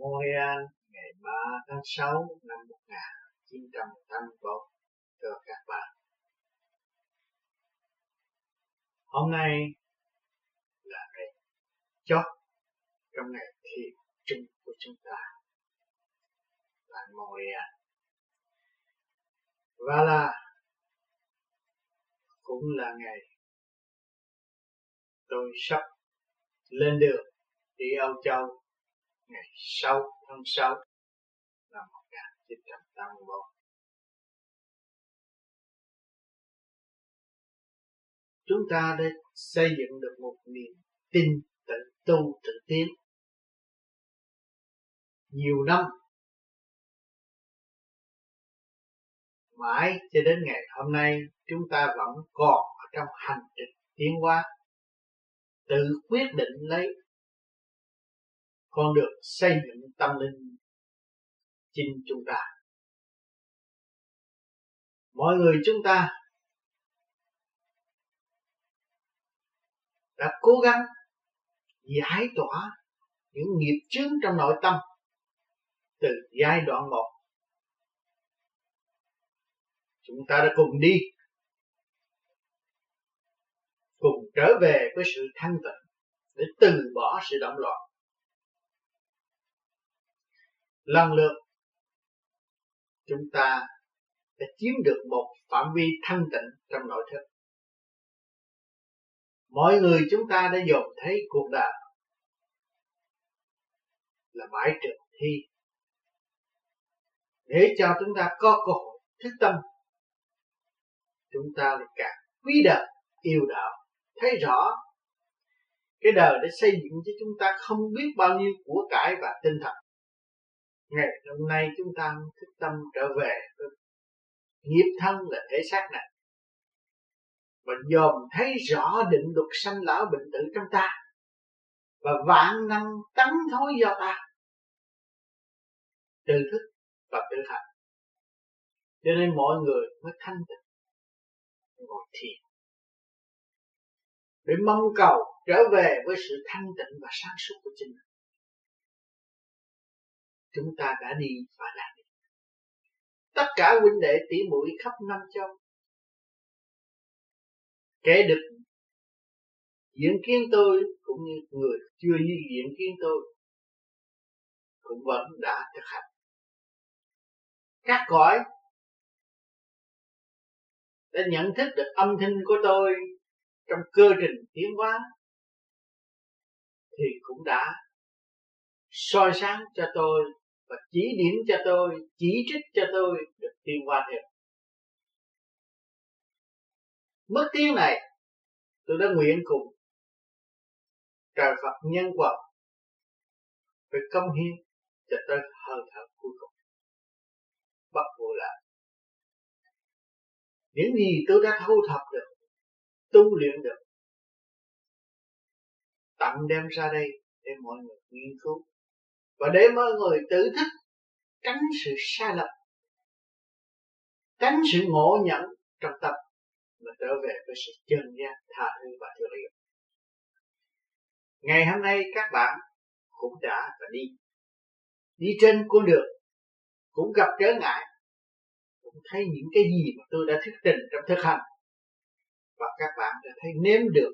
Montreal ngày 3 tháng 6 năm 1981 cho các bạn. Hôm nay là ngày chót trong ngày thiền chung của chúng ta là Montreal. Và là cũng là ngày tôi sắp lên đường đi Âu Châu ngày sau tháng 6 năm 1981. Chúng ta đã xây dựng được một niềm tin tự tu tự tiến nhiều năm, mãi cho đến ngày hôm nay, chúng ta vẫn còn ở trong hành trình tiến hóa tự quyết định lấy con được xây dựng tâm linh chính chúng ta. Mọi người chúng ta đã cố gắng giải tỏa những nghiệp chướng trong nội tâm từ giai đoạn một. Chúng ta đã cùng đi, cùng trở về với sự thanh tịnh để từ bỏ sự động loạn lần lượt, chúng ta đã chiếm được một phạm vi thanh tịnh trong nội thức. Mọi người chúng ta đã dồn thấy cuộc đời là bãi trường thi. Để cho chúng ta có cơ hội thức tâm, chúng ta lại càng quý đời, yêu đạo, thấy rõ cái đời để xây dựng cho chúng ta không biết bao nhiêu của cải và tinh thần ngày hôm nay chúng ta thức tâm trở về với nghiệp thân là thể xác này. Và dòm thấy rõ định luật sanh lão bệnh tử trong ta và vạn năng tấn thối do ta. Từ thức và tự hành. Cho nên mọi người mới thanh tịnh, ngồi thiền. Để mong cầu trở về với sự thanh tịnh và sáng suốt của chính mình chúng ta đã đi và đang đi tất cả huynh đệ tỷ muội khắp năm châu kể được diễn kiến tôi cũng như người chưa như diễn kiến tôi cũng vẫn đã thực hành. Các cõi đã nhận thức được âm thanh của tôi trong cơ trình tiến hóa thì cũng đã soi sáng cho tôi và chỉ điểm cho tôi chỉ trích cho tôi được tiên qua thêm. Mức tiếng này, tôi đã nguyện cùng trời Phật nhân quả phải công hiến cho tới hơi thở cuối cùng. Bắt vô lại những gì tôi đã thu thập được, tu luyện được, tặng đem ra đây để mọi người nghiên cứu và để mọi người tự thức, tránh sự sai lầm, tránh sự ngộ nhận trong tâm mà trở về với sự chân giác tha thứ và thương yêu. Ngày hôm nay các bạn cũng đã và đi. Đi trên con đường, cũng gặp trở ngại, cũng thấy những cái gì mà tôi đã thức trình trong thực hành. Và các bạn đã thấy nếm được,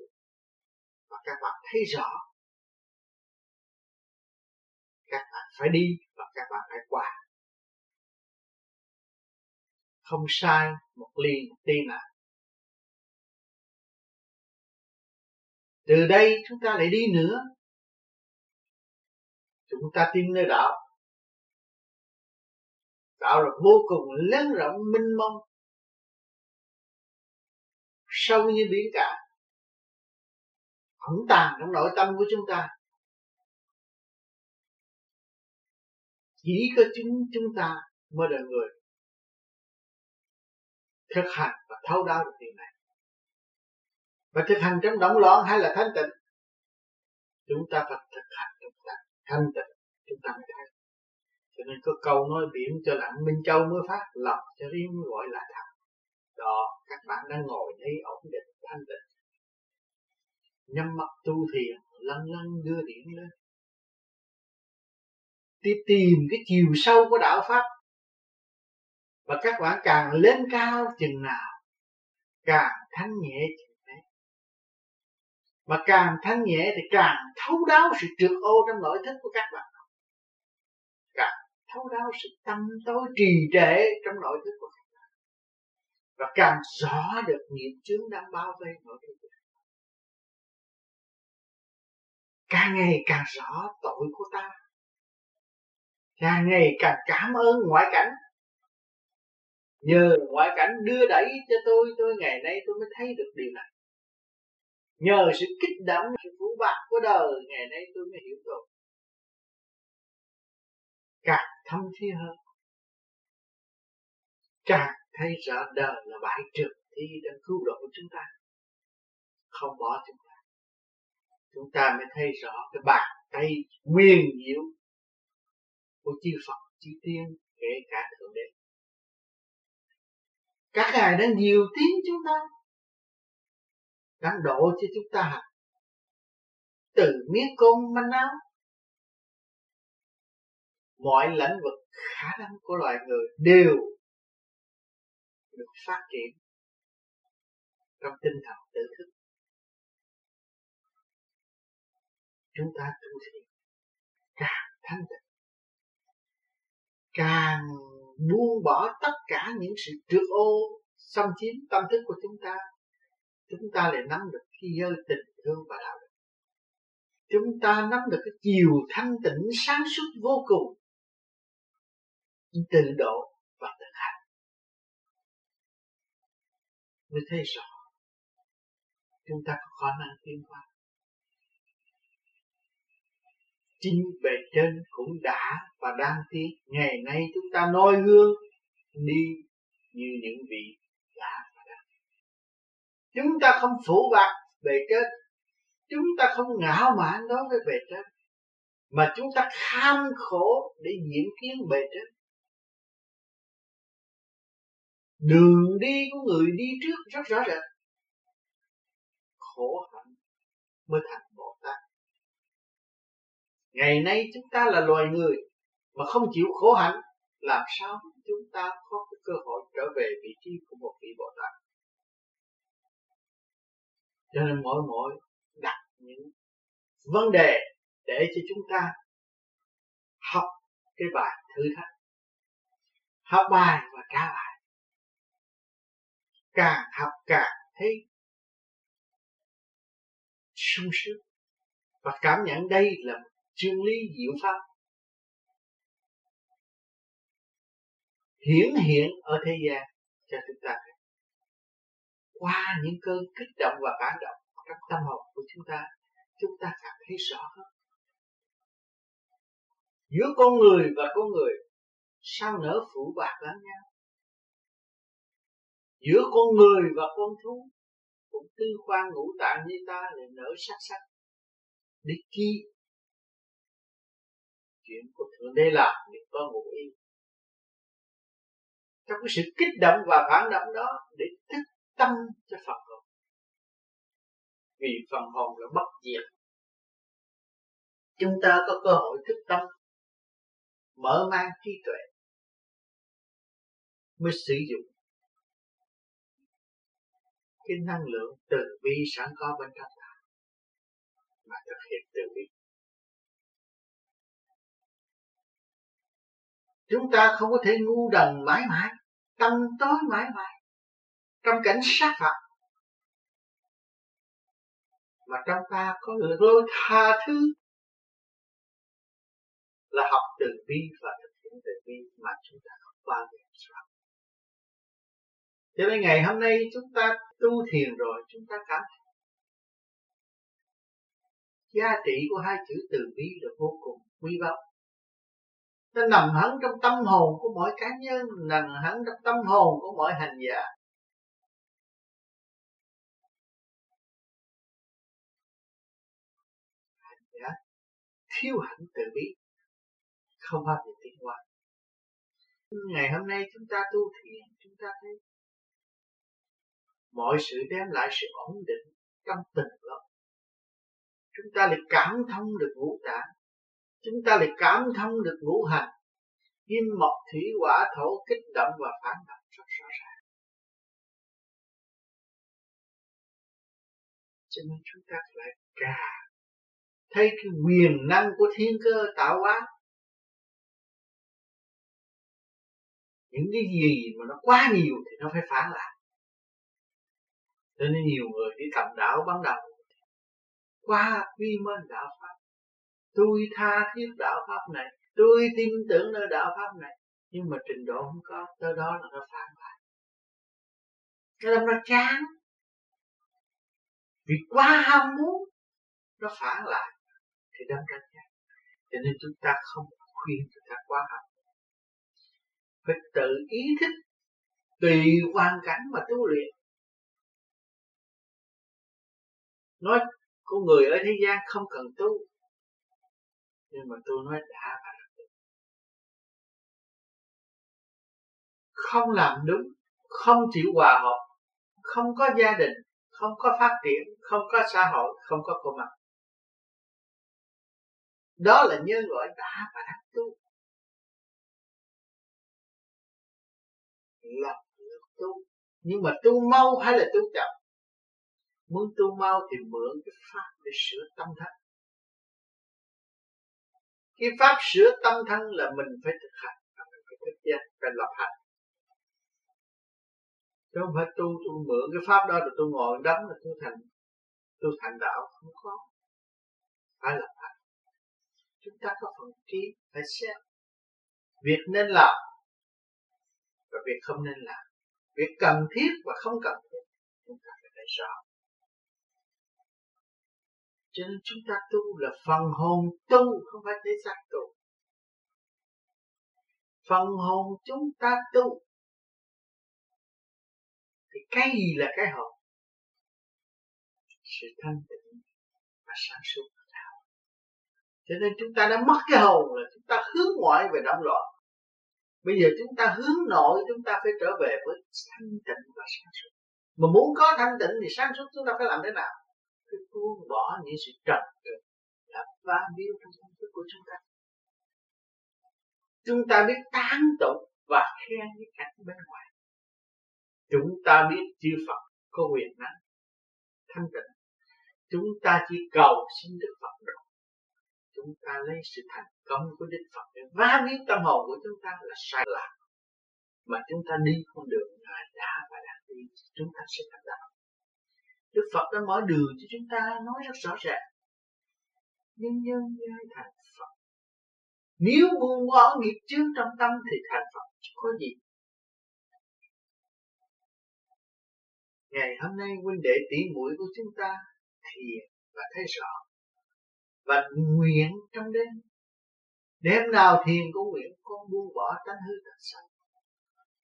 và các bạn thấy rõ các bạn phải đi và các bạn phải qua. Không sai một ly một tí nào. Từ đây chúng ta lại đi nữa. Chúng ta tin nơi đạo. Đạo là vô cùng lớn rộng, minh mông. Sâu như biển cả. Ẩn tàng trong nội tâm của chúng ta. Chỉ có chúng chúng ta mới là người thực hành và thấu đáo được điều này. Và thực hành trong động loạn hay là thanh tịnh, chúng ta phải thực hành trong thanh tịnh, chúng ta mới thấy. Cho nên có câu nói biển cho lặng minh châu mới phát lập cho riêng mới gọi là thật. Đó, các bạn đang ngồi đây ổn định, thanh tịnh. Nhắm mắt tu thiền, lăn lăn đưa điện lên đi tìm cái chiều sâu của đạo pháp. Và các bạn càng lên cao chừng nào, càng thanh nhẹ chừng đấy. Mà càng thanh nhẹ thì càng thấu đáo sự trượt ô trong nội thức của các bạn. Càng thấu đáo sự tâm tối trì trệ trong nội thức của các bạn. Và càng rõ được nghiệp chướng đang bao vây nội thức của các bạn. Càng ngày càng rõ tội của ta càng ngày càng cảm ơn ngoại cảnh. Nhờ ngoại cảnh đưa đẩy cho tôi tôi ngày nay tôi mới thấy được điều này. Nhờ sự kích động, sự phụ bạc của đời, ngày nay tôi mới hiểu được. Càng thâm thi hơn, càng thấy rõ đời là bãi trường thi đang cứu độ chúng ta, không bỏ chúng ta. Chúng ta mới thấy rõ cái bàn tay nguyên diệu của chư Phật, chư Tiên, kể cả thượng đế. Các ngài đang nhiều tiếng chúng ta đang độ cho chúng ta từ miếng cơm manh áo, mọi lĩnh vực khả năng của loài người đều được phát triển trong tinh thần tự thức. Chúng ta tu thiền càng thanh tịnh càng buông bỏ tất cả những sự trượt ô, xâm chiếm tâm thức của chúng ta chúng ta lại nắm được khi giới tình thương và đạo đức. Chúng ta nắm được cái chiều thanh tịnh sáng suốt vô cùng tự độ và tự hành. Mới thấy rõ, chúng ta có khả năng tiến hóa chính bề trên cũng đã và đang tiến. Ngày nay chúng ta noi gương, đi như những vị đã và đang. Chúng ta không phủ bạc bề trên. Chúng ta không ngạo mạn đối với bề trên. Mà chúng ta kham khổ để diễn kiến bề trên. Đường đi của người đi trước rất rõ rệt. Khổ hạnh mới thành ngày nay chúng ta là loài người mà không chịu khổ hạnh, làm sao chúng ta có cái cơ hội trở về vị trí của một vị bồ tát? Cho nên mỗi mỗi đặt những vấn đề để cho chúng ta học cái bài thử thách, học bài và trả bài càng học càng thấy sung sướng và cảm nhận đây là một chân lý diệu pháp. Hiển hiện ở thế gian cho chúng ta. Qua những cơn kích động và phản động trong tâm hồn của chúng ta chúng ta cảm thấy rõ hơn. Giữa con người và con người, sao nở phủ bạc lẫn nhau? Giữa con người và con thú, cũng tư khoan ngũ tạng như ta lại nở sắc sắc. Để chi chuyện của thượng đế làm thì có ngụ ý. Trong cái sự kích động và phản động đó để thức tâm cho Phật hồn. Vì phần hồn là bất diệt. Chúng ta có cơ hội thức tâm, mở mang trí tuệ, mới sử dụng cái năng lượng từ bi sẵn có bên trong ta, mà thực hiện từ bi. Chúng ta không có thể ngu đần mãi mãi, tâm tối mãi mãi, trong cảnh sát phạt. Mà trong ta có lối tha thứ là học từ bi và thực hiện từ bi mà chúng ta không bao giờ sao cho nên ngày hôm nay chúng ta tu thiền rồi, chúng ta cảm thấy giá trị của hai chữ từ bi là vô cùng quý báu nó nằm hẳn trong tâm hồn của mỗi cá nhân, nằm hẳn trong tâm hồn của mỗi hành giả. Hành giả thiếu hẳn từ bi, không bao giờ tiến qua ngày hôm nay chúng ta tu thiền, chúng ta thấy mọi sự đem lại sự ổn định trong tình lòng chúng ta lại cảm thông được ngũ tạng chúng ta lại cảm thông được ngũ hành. Kim mộc thủy hỏa thổ kích động và phản động rất rõ ràng. Cho nên chúng ta phải cả thấy cái quyền năng của thiên cơ tạo hóa. Những cái gì mà nó quá nhiều thì nó phải phản lại. Cho nên nhiều người đi tầm đạo ban đầu qua quy mô đạo pháp tôi tha thiết đạo pháp này, tôi tin tưởng nơi đạo pháp này. Nhưng mà trình độ không có, tới đó là nó phản lại cái đó nó chán. Vì quá ham muốn, nó phản lại. Thì đâm ra chán cho nên chúng ta không khuyên chúng ta quá ham phải tự ý thức, tùy hoàn cảnh mà tu luyện. Nói, con người ở thế gian không cần tu nhưng mà tôi nói đã và không làm đúng, không chịu hòa hợp, không có gia đình, không có phát triển, không có xã hội, không có công mặt đó là nhân gọi đã và đang tu. Lập lực tu. Nhưng mà tu mau hay là tu chậm? Muốn tu mau thì mượn cái pháp để sửa tâm thân cái pháp sửa tâm thân là mình phải thực hành mình phải thực hiện phải lập hành. Chứ không phải tu tu mượn cái pháp đó rồi tôi ngồi đấm là tôi thành tôi thành đạo, không có. Phải lập hành. Chúng ta có phần trí, phải xem. Việc nên làm và việc không nên làm. Việc cần thiết và không cần thiết, chúng ta phải thấy rõ cho nên chúng ta tu là phần hồn tu, không phải thể xác tu. Phần hồn chúng ta tu, thì cái gì là cái hồn? Sự thanh tịnh và sáng suốt đạo. Cho nên chúng ta đã mất cái hồn là chúng ta hướng ngoại về động loạn. Bây giờ chúng ta hướng nội, chúng ta phải trở về với thanh tịnh và sáng suốt. Mà muốn có thanh tịnh thì sáng suốt chúng ta phải làm thế nào? Cái buông bỏ những sự trần trượt lập va biêu trong tâm thức của chúng ta. Chúng ta biết tán tụng và khen những cảnh bên ngoài. Chúng ta biết chư Phật có quyền năng, thanh tịnh. Chúng ta chỉ cầu xin Đức Phật độ chúng ta lấy sự thành công của Đức Phật để vá biết tâm hồn của chúng ta là sai lạc mà chúng ta đi con đường ngài đã và đang đi, chúng ta sẽ thành đạo. Đức Phật đã mở đường cho chúng ta nói rất rõ ràng. Nhân nhân giai thành Phật. Nếu buông bỏ nghiệp chướng trong tâm thì thành Phật, chứ có gì. Ngày hôm nay huynh đệ tỷ muội của chúng ta thiền và thấy rõ và nguyện trong đêm. Đêm nào thiền cũng nguyện con buông bỏ tánh hư tật xấu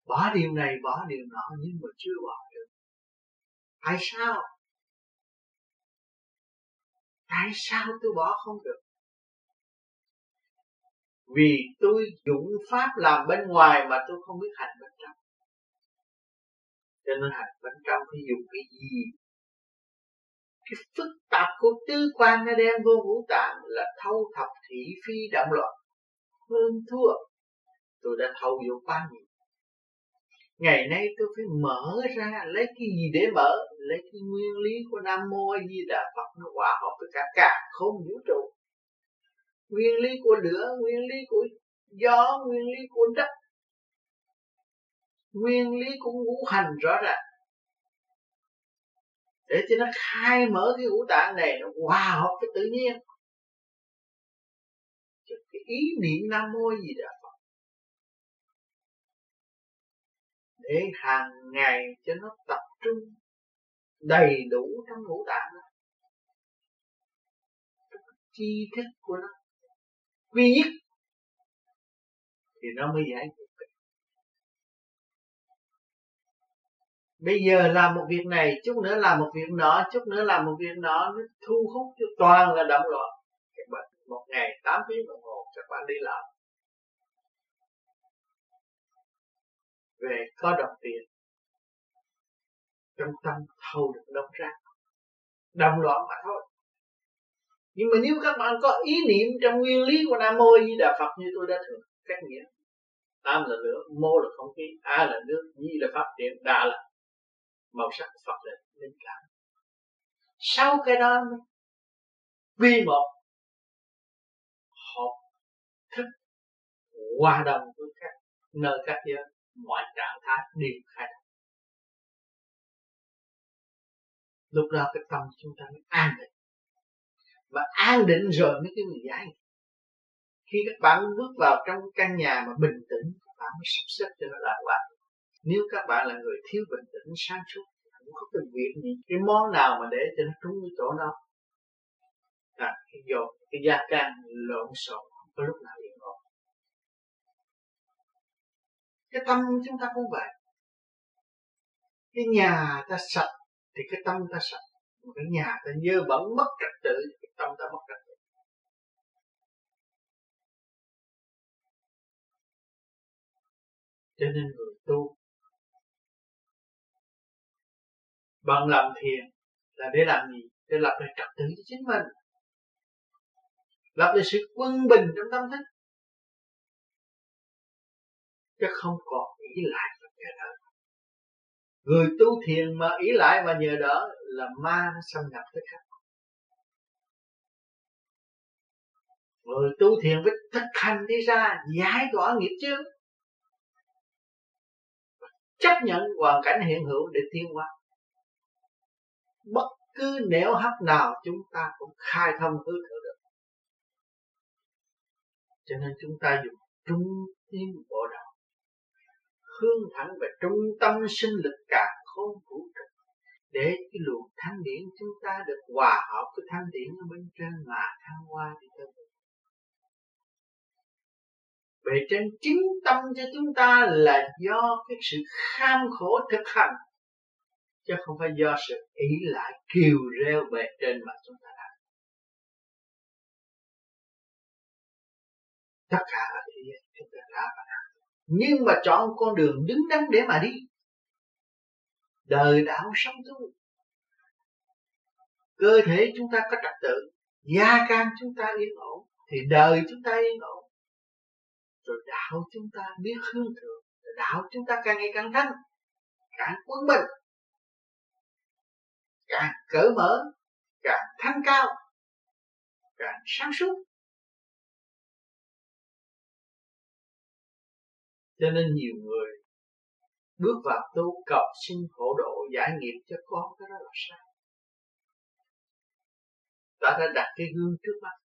bỏ điều này, bỏ điều nọ nhưng mà chưa bỏ được. Tại sao? Tại sao tôi bỏ không được? Vì tôi dụng pháp làm bên ngoài mà tôi không biết hành bên trong. Cho nên hành bên trong phải dùng cái gì? Cái phức tạp của tứ quan nó đem vô ngũ tạng là thâu thập thị phi động loạn. Hơn thua. Tôi đã thâu vô quá nhiều ngày nay tôi phải mở ra, lấy cái gì để mở? Lấy cái nguyên lý của nam mô a di đà phật nó hòa hợp với cả cả không vũ trụ. Nguyên lý của lửa, nguyên lý của gió, nguyên lý của đất. Nguyên lý của ngũ hành rõ ràng. Để cho nó khai mở cái ngũ tạng này, nó hòa hợp với tự nhiên. Cái ý niệm nam mô gì đó để hàng ngày cho nó tập trung đầy đủ trong ngũ tạng đó. Chi thức của nó quy nhất thì nó mới giải quyết được. Bây giờ làm một việc này, chút nữa làm một việc nọ, chút nữa làm một việc nọ, nó thu hút cho toàn là động loạn. Các bạn một ngày 8 tiếng đồng hồ, các bạn đi làm. Về có đồng tiền. Trong tâm thâu được đống rác. Đồng loạn mà thôi. Nhưng mà nếu các bạn có ý niệm trong nguyên lý của nam mô di đà phật như tôi đã thường cách nghĩa tam là lửa, mô là không khí, a là nước di là pháp điện đà là màu sắc, phật là linh cảm. Sau cái đó, quy một học thức, hòa đồng với các nơi các giới mọi trạng thái đều khai thông lúc đó cái tâm chúng ta mới an định. Và an định rồi mới cái người giải khi các bạn bước vào trong căn nhà mà bình tĩnh, các bạn mới sắp xếp cho nó lạc quan nếu các bạn là người thiếu bình tĩnh, sáng suốt không có cái việc gì. Cái món nào mà để cho nó trúng cái chỗ đó, là cái dồn cái gia can lộn xộn, không có lúc nào cái tâm chúng ta cũng vậy. Cái nhà ta sạch thì cái tâm ta sạch. Một cái nhà ta dơ bẩn mất trật tự thì cái tâm ta mất trật tự. Cho nên người tu bằng làm thiền là để làm gì? Để lập lại trật tự cho chính mình. Lập lại sự quân bình trong tâm thức chứ không còn ý lại và nhờ đỡ. Người tu thiền mà ý lại và nhờ đỡ là ma nó xâm nhập tới cả người tu thiền phải thực hành đi ra, giải tỏa nghiệp chướng. Chấp nhận hoàn cảnh hiện hữu để tiến hóa. Bất cứ nẻo hấp nào chúng ta cũng khai thông hư thở được. Cho nên chúng ta dùng trung tim bộ hướng thẳng về trung tâm sinh lực cả không vũ trụ. Để cái luồng thanh điển chúng ta được hòa hợp với thanh điển ở bên trên mà thăng hoa đi tới về trên chính tâm cho chúng ta là do cái sự kham khổ thực hành, chứ không phải do sự ý lại kiều reo bề trên mà chúng ta làm. Tất cả là nhưng mà chọn con đường đứng đắn để mà đi. Đời đạo sống tu cơ thể chúng ta có trật tự, gia can chúng ta yên ổn, thì đời chúng ta yên ổn. Rồi đạo chúng ta biết hướng thượng đạo chúng ta càng ngày càng thanh càng quân bình, càng cởi mở, càng thanh cao, càng sáng suốt. Cho nên nhiều người bước vào tu cầu xin khổ độ giải nghiệp cho con, cái đó là sai. Ta đã đặt cái gương trước mắt.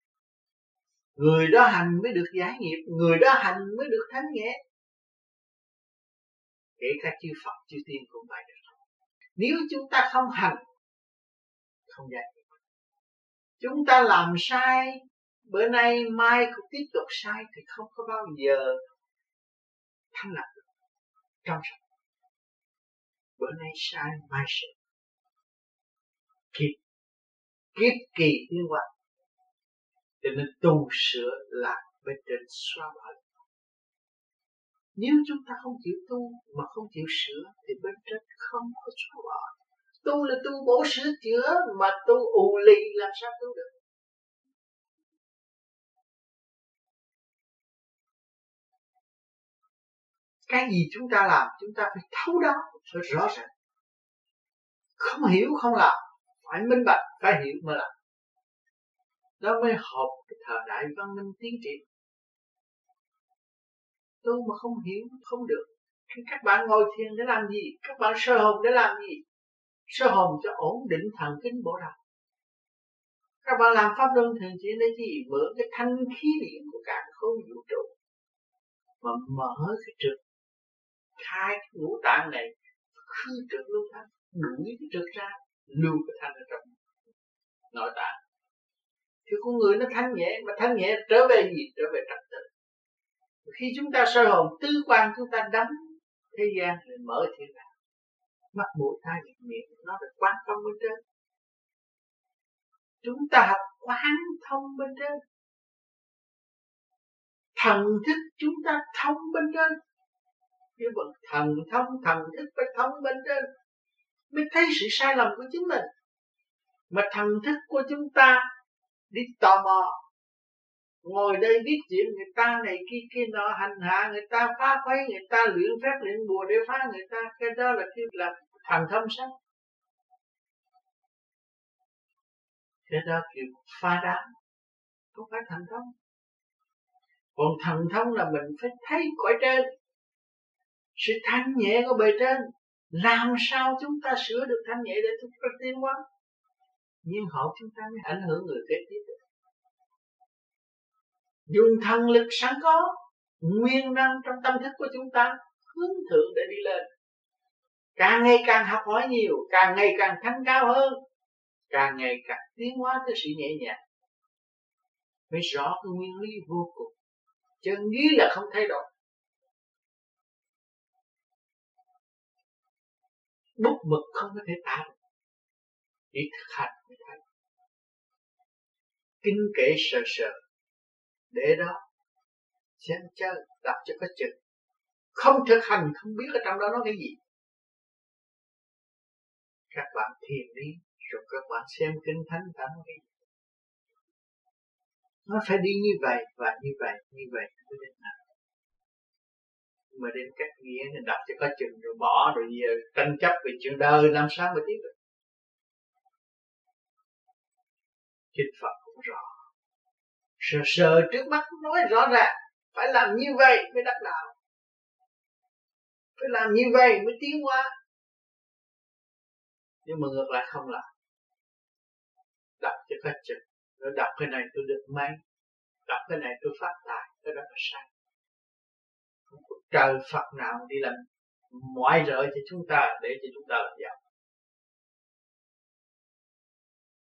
Người đó hành mới được giải nghiệp, người đó hành mới được thánh nhẹ. Kể cả chư Phật, chư Tiên cũng vậy được nếu chúng ta không hành, không giải nghiệp. Chúng ta làm sai, bữa nay mai cũng tiếp tục sai thì không có bao giờ thanh lọc trong sạch bữa nay sai mai sửa kịp kiếp kỳ như hóa cho nên tu sửa là bên trên xóa bỏ nếu chúng ta không chịu tu mà không chịu sửa, thì bên trên không có xóa bỏ tu là tu bổ sửa chữa mà tu ù lì làm sao tu được? Cái gì chúng ta làm, chúng ta phải thấu đáo phải rõ ràng. Không hiểu không làm, phải minh bạch, phải hiểu mới làm. Đó mới hợp cái thời đại văn minh tiến triển. Tu mà không hiểu, không được. Thì các bạn ngồi thiền để làm gì? Các bạn sơ hồn để làm gì? Sơ hồn cho ổn định thần kinh bộ đầu các bạn làm pháp luân thường chuyển để gì? Mượn cái thanh khí điện của cả không vũ trụ. Mà mở cái trực khai cái ngũ tạng này, khư trực lưu thanh đuổi cái trực ra, lưu cái thanh ở trong nội tạng. Thì con người nó thanh nhẹ, mà thanh nhẹ trở về gì? Trở về trật tự. Khi chúng ta soi hồn, tư quan chúng ta đắm thế gian thì mở thiên đàng mắt mũi tai miệng nó được quan thông bên trên. Chúng ta học quán thông bên trên. Thần thức chúng ta thông bên trên cái vật thần thông, thần thức phải thông bên trên, mới thấy sự sai lầm của chính mình. Mà thần thức của chúng ta đi tò mò, ngồi đây biết chuyện người ta này kia kia nọ, hành hạ người ta, phá quấy người ta, luyện phép, luyện bùa để phá người ta, cái đó là kêu là thần thông sao cái đó kêu phá đám không phải thần thông. Còn thần thông là mình phải thấy cõi trên sự thanh nhẹ của bề trên, làm sao chúng ta sửa được thanh nhẹ để chúng ta tiến hóa? Nhưng họ chúng ta mới ảnh hưởng người kế tiếp. Được dùng thần lực sẵn có, nguyên năng trong tâm thức của chúng ta hướng thượng để đi lên. Càng ngày càng học hỏi nhiều, càng ngày càng thanh cao hơn, càng ngày càng tiến hóa tới sự nhẹ nhàng. Mới rõ cái nguyên lý vô cùng. Chân lý là không thay đổi. Bút mực không có thể tả được. Chỉ thực hành mới thấy kinh kệ sờ sờ. Để đó, xem chơi đọc cho có chừng. Không thực hành, không biết ở trong đó nó cái gì. Các bạn thiền đi, rồi các bạn xem kinh thánh tám cái gì nó phải đi như vậy và như vậy như vậy mới đến nào mà đem cách nghĩa thì đọc cho có chừng rồi bỏ, rồi giờ tranh chấp về chuyện đời, làm sao mà tiếp được? Kinh Phật cũng rõ. Sờ sờ trước mắt, nói rõ ràng, phải làm như vậy mới đắc đạo. Phải làm như vậy mới tiến qua nhưng mà ngược lại không làm. Đọc cho có chừng rồi đọc cái này tôi được mấy, đọc cái này tôi phát tài, cái đó là sai trời Phật nào đi làm ngoại rợ cho chúng ta để cho chúng ta làm giàu.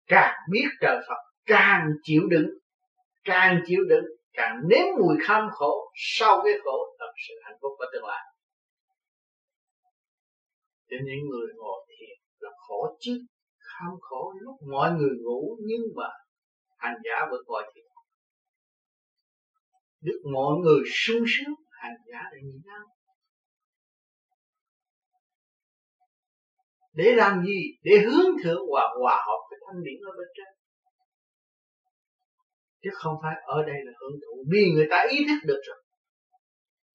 Càng biết trời Phật, càng chịu đựng, càng chịu đựng, càng nếm mùi kham khổ sau cái khổ thật sự hạnh phúc và tương lai. Cho những người ngồi thiền là khổ chứ, kham khổ lúc mọi người ngủ nhưng mà hành giả vẫn ngồi thiền. Được mọi người sung sướng hành giả để nhịn ăn để làm gì? Để hướng thượng và hòa hợp với thanh điển ở bên trên. Chứ không phải ở đây là hưởng thụ. Vì người ta ý thức được rồi.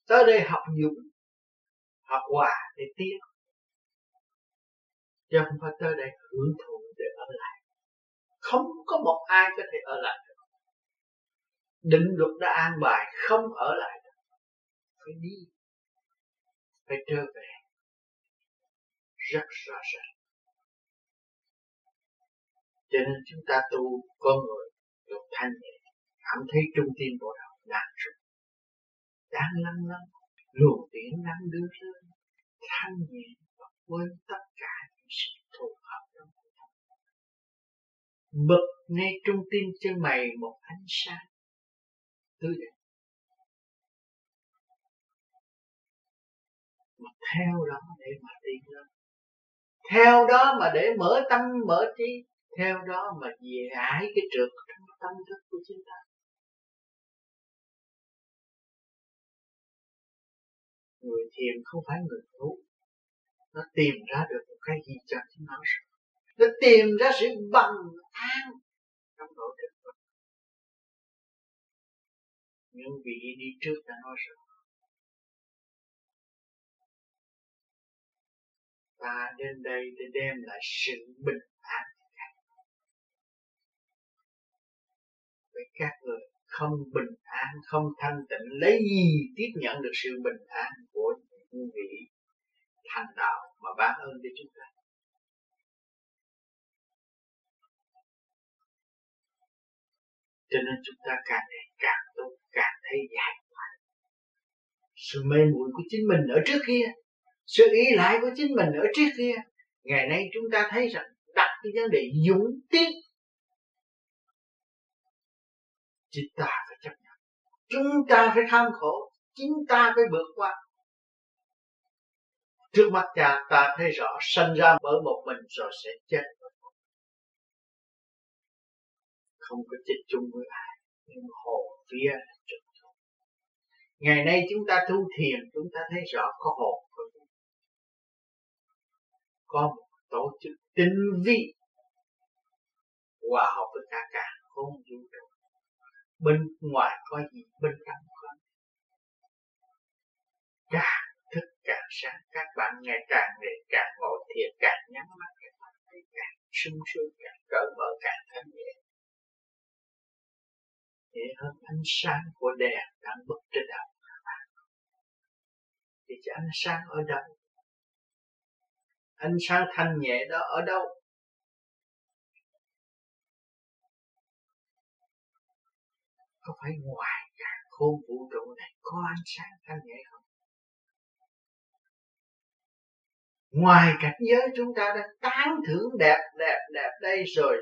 Tới đây học dụng học hòa để tiến. Chứ không phải tới đây hưởng thụ để ở lại. Không có một ai có thể ở lại được. Định luật đã an bài, không ở lại phải đi phải trở về. Rất rõ ràng. Cho nên chúng ta tu con người được thanh nhẹ. Cảm thấy trung tim bộ đầu đang rung đang lăn lăn, luồng điển đang đưa lên. Thanh nhẹ và quên tất cả những sự thù hận trong cuộc sống bật ngay trung tim chân mày một ánh sáng. Tươi đẹp theo đó để mà đi lên. Theo đó mà để mở tâm, mở trí, theo đó mà giải cái trượt trong tâm thức của chúng ta. Người thiền không phải người ngu nó tìm ra được một cái gì cho chúng nó. Nó tìm ra sự bằng an trong nội thức những vị đi trước đã nói rồi ta đến đây để đem lại sự bình an với các người. Không bình an, không thanh tịnh, lấy gì tiếp nhận được sự bình an của những vị thành đạo mà ban ơn cho chúng ta? Cho nên chúng ta càng ngày càng tốt, càng thấy dài quá sự mê muội của chính mình ở trước kia sự ý lại của chính mình ở trước kia, ngày nay chúng ta thấy rằng đặt cái vấn đề dũng tiến chúng ta phải chấp nhận. Chúng ta phải tham khổ, chính ta phải vượt qua. Trước mắt cha ta thấy rõ, sanh ra bởi một mình rồi sẽ chết không có chết chung với ai, nhưng hồn vía là chung ngày nay chúng ta tu thiền, chúng ta thấy rõ có hồn có một tổ chức tinh vi. Hòa hợp với cả cả, không vũ trụ bên ngoài có gì, bên trong có càng thức càng sáng, các bạn ngày càng ngày càng ngồi thiền, càng nhắm mắt, các bạn thấy càng sung sướng càng cởi mở càng thanh nhẹ nhẹ hơn ánh sáng của đèn đang bật trên đầu các bạn. Thì ánh sáng ở đâu? Ánh sáng thanh nhẹ đó, ở đâu? Có phải ngoài cả khôn vũ trụ này có ánh sáng thanh nhẹ không? Ngoài cảnh giới chúng ta đã tán thưởng đẹp đẹp đẹp đây rồi,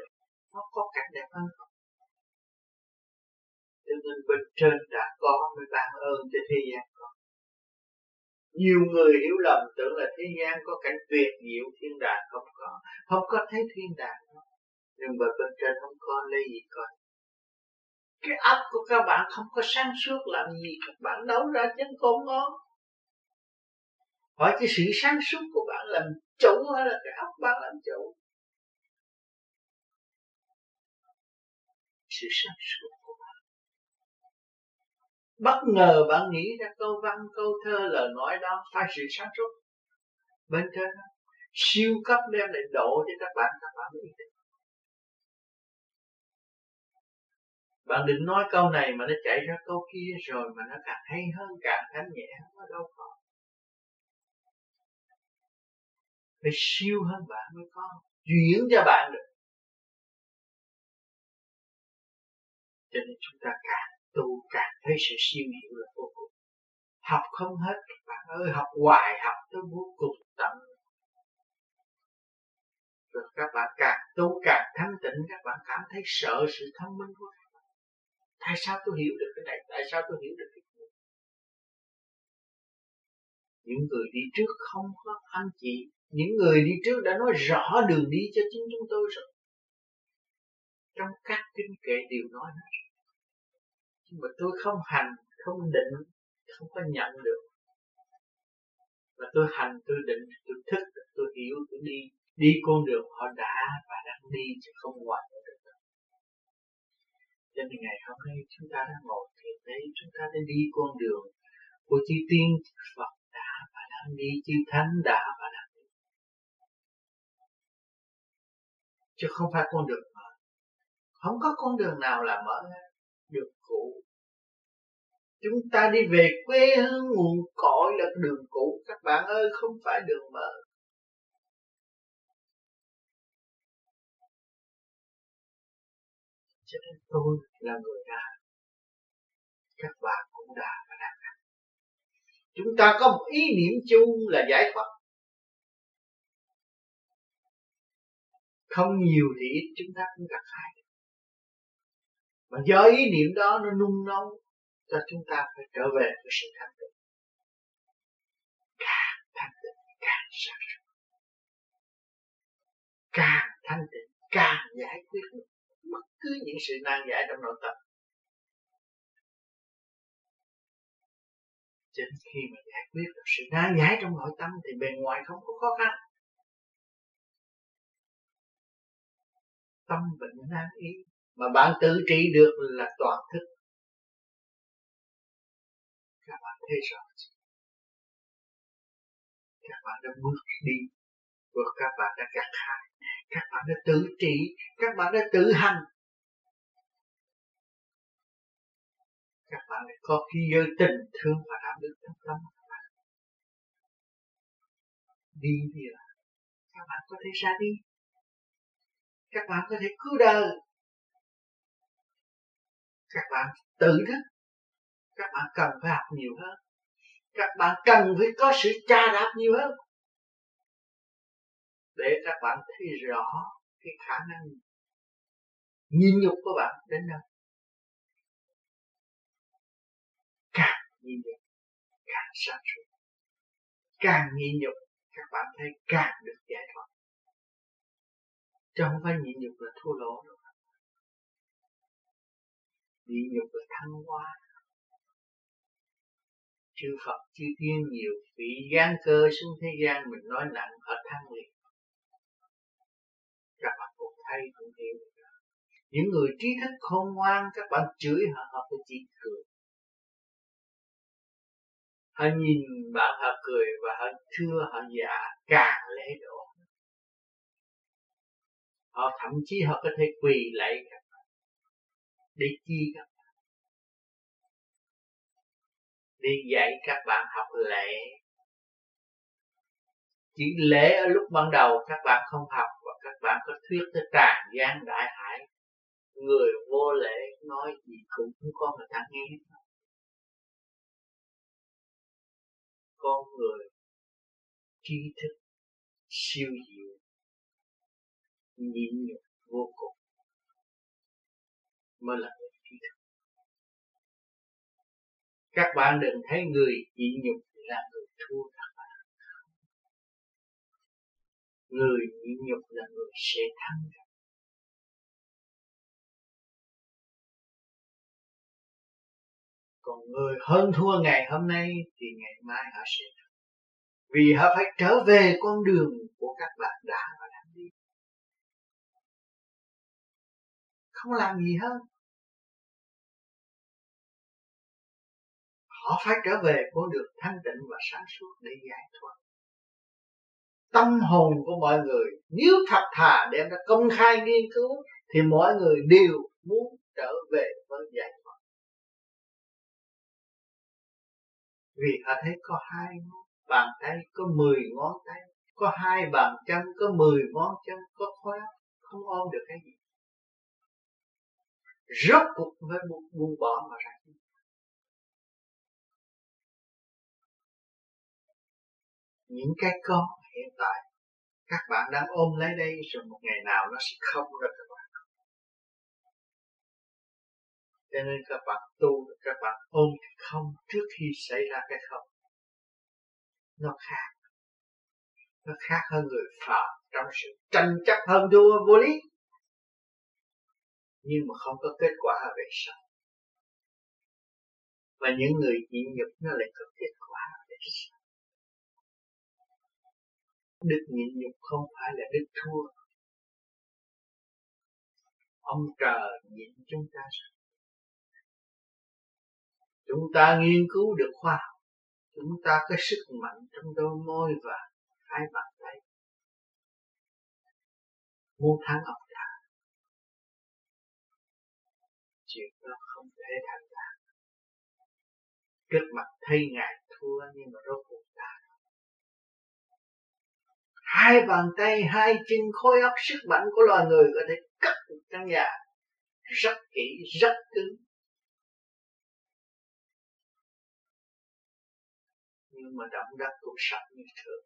nó có cảnh đẹp hơn không? Cho nên bên trên đã có, mới ban ơn cho thế gian nhiều người hiểu lầm, tưởng là thế gian có cảnh tuyệt diệu, thiên đàng không có. Không có thấy thiên đàng đâu. Nhưng mà bên trên không có, lấy gì coi cái ấp của các bạn không có sáng suốt, làm gì các bạn nấu ra chân cơm ngon? Hỏi cái sự sáng suốt của bạn làm chủ hay là cái ấp bạn làm chủ? Sự sáng suốt bất ngờ bạn nghĩ ra câu văn, câu thơ, lời nói đó phải sự sáng suốt. Bên trên siêu cấp đem lại độ cho các bạn các bạn ý thức bạn định nói câu này mà nó chạy ra câu kia rồi mà nó càng hay hơn, càng thánh nhẹ hơn, nó đâu có. Phải siêu hơn bạn mới có, chuyển cho bạn được. Cho nên chúng ta càng tu càng thấy sự siêu hiểu là vô cùng. Học không hết các bạn ơi, học hoài, học tới vô cùng tận. Rồi các bạn càng tu càng thanh tịnh, các bạn cảm thấy sợ sự thông minh của các bạn. Tại sao tôi hiểu được cái này? Tại sao tôi hiểu được cái kia những người đi trước không có anh chị. Những người đi trước đã nói rõ đường đi cho chính chúng tôi rồi. Trong các kinh kệ đều nói hết nhưng mà tôi không hành không định không có nhận được. Và tôi hành tôi định tôi thức tôi hiểu tôi đi. Đi con đường họ đã và đang đi chứ không ngoại được. Cho nên ngày hôm nay chúng ta đang ngồi thiền đấy, chúng ta đang đi con đường của chư tiên Phật đã và đang đi chư thánh đã và đang đi. Chứ không phải con đường mở. Không có con đường nào là mở. hết chúng ta đi về quê hương nguồn cội là đường cũ. Các bạn ơi, không phải đường mở. Cho nên tôi là người đã. Các bạn cũng đã. Và đang chúng ta có một ý niệm chung là giải thoát. Không nhiều thì ít, chúng ta cũng gặp phải. Mà do ý niệm đó nó nung nấu cho chúng ta phải trở về với sự thanh tịnh. Càng thanh tịnh, càng sáng suốt. Càng thanh tịnh, càng giải quyết được bất cứ những sự nan giải trong nội tâm. Cho nên khi mà giải quyết được sự nan giải trong nội tâm thì bề ngoài không có khó khăn. Tâm bệnh nan y mà bạn tự trị được là toàn thức. Thế rồi thấy rõ các bạn đã bước đi, và các bạn đã gặt hại các bạn đã tự trị, các bạn đã tự hành. Các bạn đã có khi giới tình thương và đạo đức trong tâm các bạn. Đi đi là các bạn có thể ra đi. Các bạn có thể cứu đời. Các bạn tự thức các bạn cần phải học nhiều hơn. Các bạn cần phải có sự tra đạp nhiều hơn. Để các bạn thấy rõ cái khả năng nhìn nhục của bạn đến đâu. Càng nhìn nhục, càng sáng suốt. Càng nhìn nhục, các bạn thấy càng được giải thoát. Chứ không phải nhịn nhục là thua lỗ đâu. Nhịn nhục là thăng hoa chư Phật chư Tiên nhiều vị gian cơ xuống thế gian, mình nói nặng ở thăng liền. Các bạn cũng thấy cũng hiểu những người trí thức khôn ngoan, các bạn chửi họ họ cũng chỉ cười. Họ nhìn bạn, họ cười và họ thưa, họ già càng lễ độ. Họ thậm chí họ có thể quỳ lạy các bạn, để chi các đi để dạy các bạn học lễ chỉ lễ ở lúc ban đầu các bạn không học và các bạn có thuyết tới tràn gian đại hải. Người vô lễ nói gì cũng không có người ta nghe. Con người trí thức, siêu diệu, nhịn nhục vô cùng. Mới là các bạn đừng thấy người nhịn nhục là người thua các bạn. Người nhịn nhục là người sẽ thắng các còn người hơn thua ngày hôm nay thì ngày mai họ sẽ vì họ phải trở về con đường của các bạn đã và đang đi. Không làm gì hơn. Họ phải trở về con đường thanh tịnh và sáng suốt để giải thoát. Tâm hồn của mọi người nếu thật thà đem ra công khai nghiên cứu thì mọi người đều muốn trở về với giải thoát. Vì họ thấy có hai bàn tay có mười ngón tay có hai bàn chân có mười ngón chân có khóa không ôm được cái gì. Rốt cuộc với buông, buông bỏ mà ra. Những cái có hiện tại các bạn đang ôm lấy đây rồi một ngày nào nó sẽ không ra các bạn. Cho nên các bạn tu, các bạn ôm cái không trước khi xảy ra cái không. Nó khác. Nó khác hơn người phạm trong sự tranh chấp hơn thua vô lý. Nhưng mà không có kết quả về sau. Và những người nhịn nhục nó lại có kết quả về sau đức nhịn nhục không phải là đức thua. Ông trời nhịn chúng ta sao? Chúng ta nghiên cứu được khoa học. Chúng ta có sức mạnh trong đôi môi và hai bàn tay. Muốn thắng ông ta, chuyện đó không thể thành đạt trước mặt thấy ngài thua nhưng mà rốt cuộc hai bàn tay, hai chân, khối óc, sức mạnh của loài người có thể cắt một căn nhà. Rất kỹ, rất cứng. Nhưng mà động đất cũng sập như thường.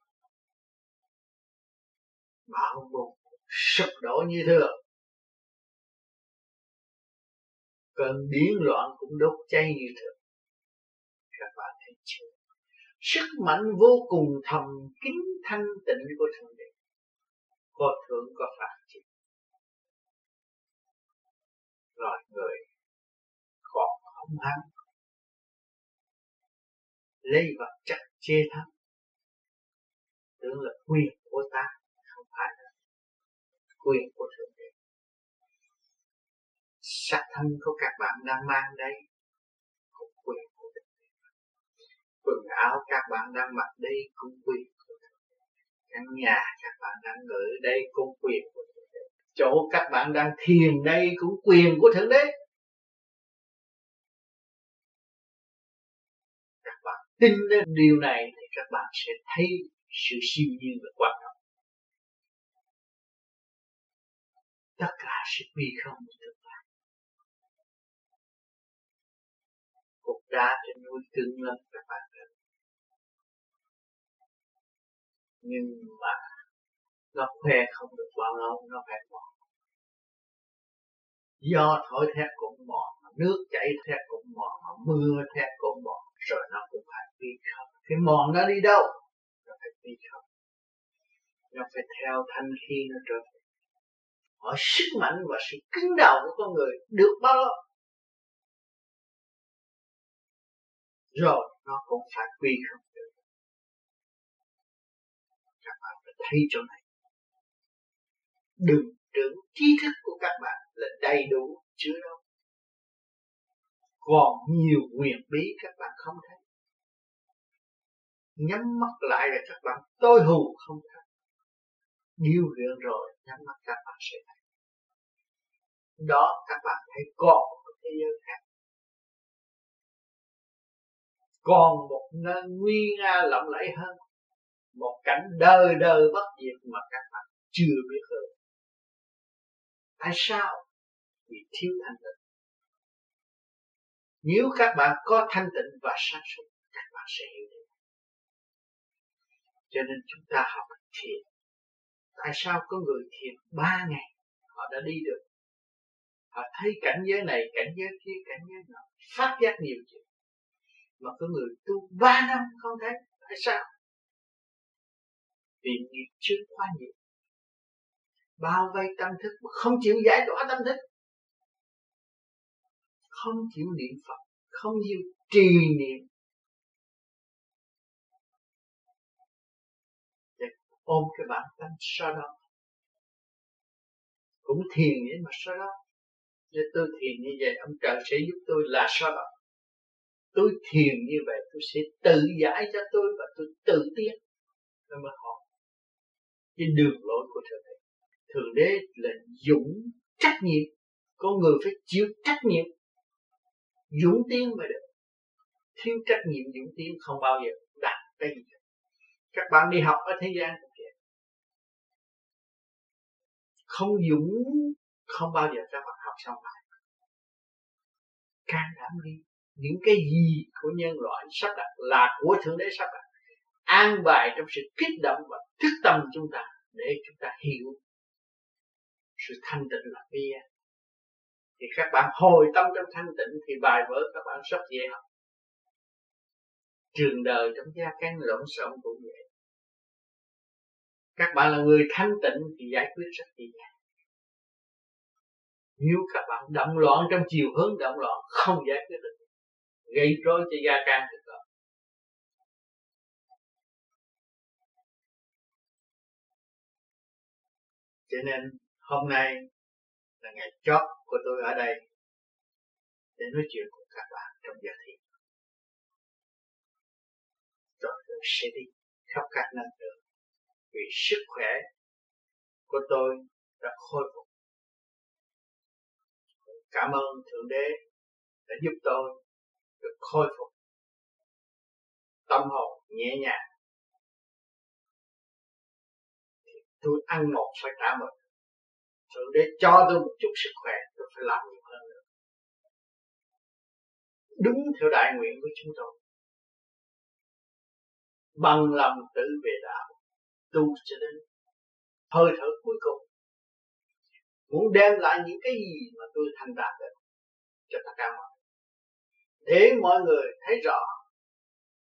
Bão bùng sụp đổ như thường. Cơn biến loạn cũng đốt cháy như thường. Các bạn thấy chưa sức mạnh vô cùng thầm kín thanh tịnh của thượng đế. Có thượng, có phạt chứ rồi người còn không ham lấy vật chất chê thắng. Tưởng là quyền của ta, không phải là quyền của thượng đế. Sắc thân của các bạn đang mang đây quần áo các bạn đang mặc đây cũng quyền của thượng đế. Căn nhà các bạn đang ở đây cũng quyền của thượng đế. Chỗ các bạn đang thiền đây cũng quyền của thượng đế. Các bạn tin đến điều này thì các bạn sẽ thấy sự siêu nhiên và quan trọng. Tất cả sự quy không thực tại cục đá trên núi cứng lắm các bạn nhưng mà nó khoe không được bao lâu, nó phải mòn. Do thổi thét cũng mòn nước chảy thét cũng mòn mưa thét cũng mòn, rồi nó cũng phải đi không cái mòn nó đi đâu? Nó phải đi không nó phải theo thanh khi nó trở về. Hỏi sức mạnh và sự cứng đầu của con người được bao lâu? Rồi, nó cũng phải quy không thấy chỗ này đừng tưởng trí thức của các bạn là đầy đủ chưa đâu còn nhiều quyền bí các bạn không thấy. Nhắm mắt lại là các bạn tối hù không thấy. Điều luyện rồi, nhắm mắt các bạn sẽ thấy. Đó, các bạn thấy còn một thế giới khác. Còn một nơi nguy nga lộng lẫy hơn một cảnh đời đời bất diệt mà các bạn chưa biết hơn. Tại sao? Vì thiếu thanh tịnh. Nếu các bạn có thanh tịnh và sáng suốt, các bạn sẽ hiểu được cho nên chúng ta học thiền. Tại sao có người thiền ba ngày, họ đã đi được? Họ thấy cảnh giới này, cảnh giới kia, cảnh giới nọ, phát giác nhiều chuyện mà có người tu ba năm không thấy, tại sao? Vì nghiệp chưa quá nhiều. Bao vây tâm thức mà không chịu giải tỏa tâm thức. Không chịu niệm phật, không chịu trì niệm. Để ôm cái bản tâm sau đó. Cũng thiền vậy mà sau đó. Để tôi thiền như vậy, ông trời sẽ giúp tôi là sao đó. Tôi thiền như vậy, tôi sẽ tự giải cho tôi và tôi tự tiến. Tôi mới học trên đường lối của thượng đế. Thượng đế là dũng trách nhiệm. Con người phải chịu trách nhiệm. Dũng tiến mới được. Thiếu trách nhiệm, dũng tiến không bao giờ đạt cái gì các bạn đi học ở thế gian cũng vậy. Không dũng không bao giờ các bạn học xong lại can đảm đi. Những cái gì của nhân loại sắp đặt là của thượng đế sắp đặt an bài trong sự kích động và thức tâm chúng ta để chúng ta hiểu sự thanh tịnh là bia thì các bạn hồi tâm trong thanh tịnh thì bài vở các bạn rất dễ học. Trường đời trong gia can lộn xộn cũng vậy. Các bạn là người thanh tịnh thì giải quyết rất dễ dàng. Nếu các bạn động loạn trong chiều hướng động loạn, không giải quyết được, gây rối cho gia can thì có cho nên hôm nay là ngày chót của tôi ở đây để nói chuyện cùng các bạn trong giờ thiền rồi tôi sẽ đi khắp các nơi lượng vì sức khỏe của tôi đã khôi phục. Cảm ơn thượng đế đã giúp tôi được khôi phục. Tâm hồn nhẹ nhàng. Tôi ăn một phải trả một thượng đế cho tôi một chút sức khỏe, tôi phải làm nhiều hơn nữa. Đúng theo đại nguyện của chúng tôi. Bằng lòng tự về đạo, tu cho đến hơi thở cuối cùng. Muốn đem lại những cái gì mà tôi thành đạt được cho tất cả mọi người. Để mọi người thấy rõ,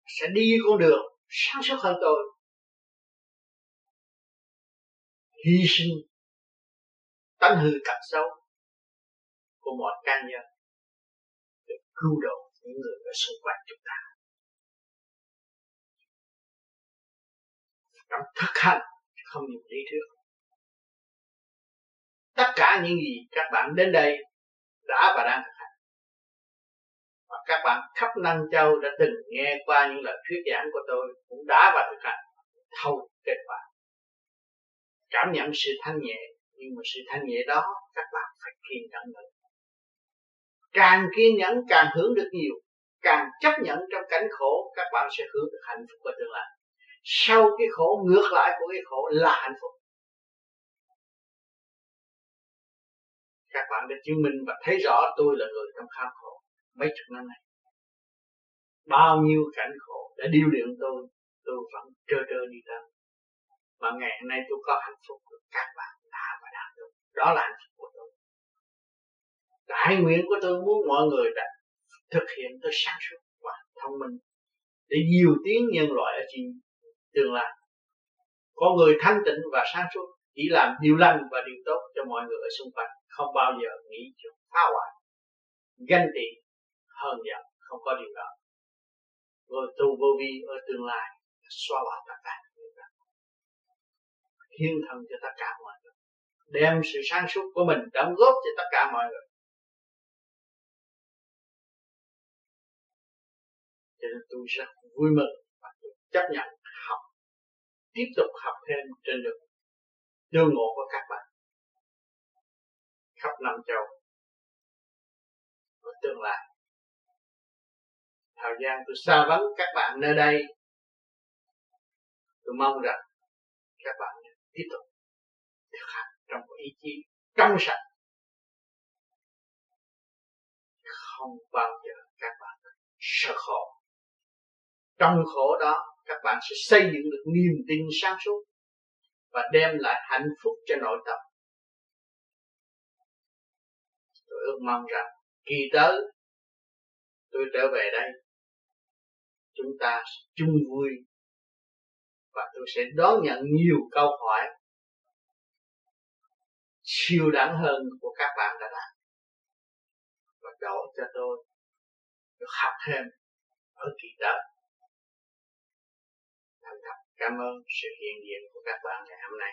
sẽ đi con đường sáng suốt hơn tôi. Hy sinh, tánh hư tật xấu của mọi cá nhân để cứu độ những người ở xung quanh chúng ta. Trong thực hành, không những lý thuyết. Tất cả những gì các bạn đến đây đã và đang thực hành. Và các bạn khắp năm Châu đã từng nghe qua những lời thuyết giảng của tôi cũng đã và thực hành. Thâu kết quả cảm nhận sự thanh nhẹ, nhưng mà sự thanh nhẹ đó các bạn phải kiên nhẫn nữa càng kiên nhẫn, càng hướng được nhiều, càng chấp nhận trong cảnh khổ, các bạn sẽ hướng được hạnh phúc và tương lai. Sau cái khổ, ngược lại của cái khổ là hạnh phúc. Các bạn đã chứng minh và thấy rõ tôi là người trong khám khổ mấy chục năm nay. Bao nhiêu cảnh khổ đã điêu luyện tôi tôi vẫn trơ trơ đi tới mà ngày hôm nay tôi có hạnh phúc của các bạn, đã và đang được. Đó là hạnh phúc của tôi. Đại nguyện của tôi muốn mọi người đã thực hiện tôi sáng suốt và thông minh. Để nhiều tiếng nhân loại ở trên tương lai. Có người thanh tịnh và sáng suốt, chỉ làm điều lành và điều tốt cho mọi người ở xung quanh, không bao giờ nghĩ chuyện phá hoại. Ganh tị hơn giận, không có điều đó. Người tu vô vi ở tương lai, xóa bỏ tất cả những thần thân cho tất cả mọi người. Đem sự sáng suốt của mình đóng góp cho tất cả mọi người. Cho nên tôi rất vui mừng và tôi chấp nhận học, tiếp tục học thêm trên đường tương ngộ của các bạn. Khắp năm châu và tương lai. Thời gian tôi xa vắng các bạn nơi đây. Tôi mong rằng các bạn tiếp tục. Thực hành trong một ý chí trong sạch. Không bao giờ các bạn sợ khổ. Trong khổ đó, các bạn sẽ xây dựng được niềm tin sáng suốt và đem lại hạnh phúc cho nội tâm. Tôi ước mong rằng kỳ tới tôi trở về đây, chúng ta chung vui và tôi sẽ đón nhận nhiều câu hỏi siêu đẳng hơn của các bạn đã làm và đổ cho tôi được học thêm ở kỳ tới thành thật cảm ơn sự hiện diện của các bạn ngày hôm nay.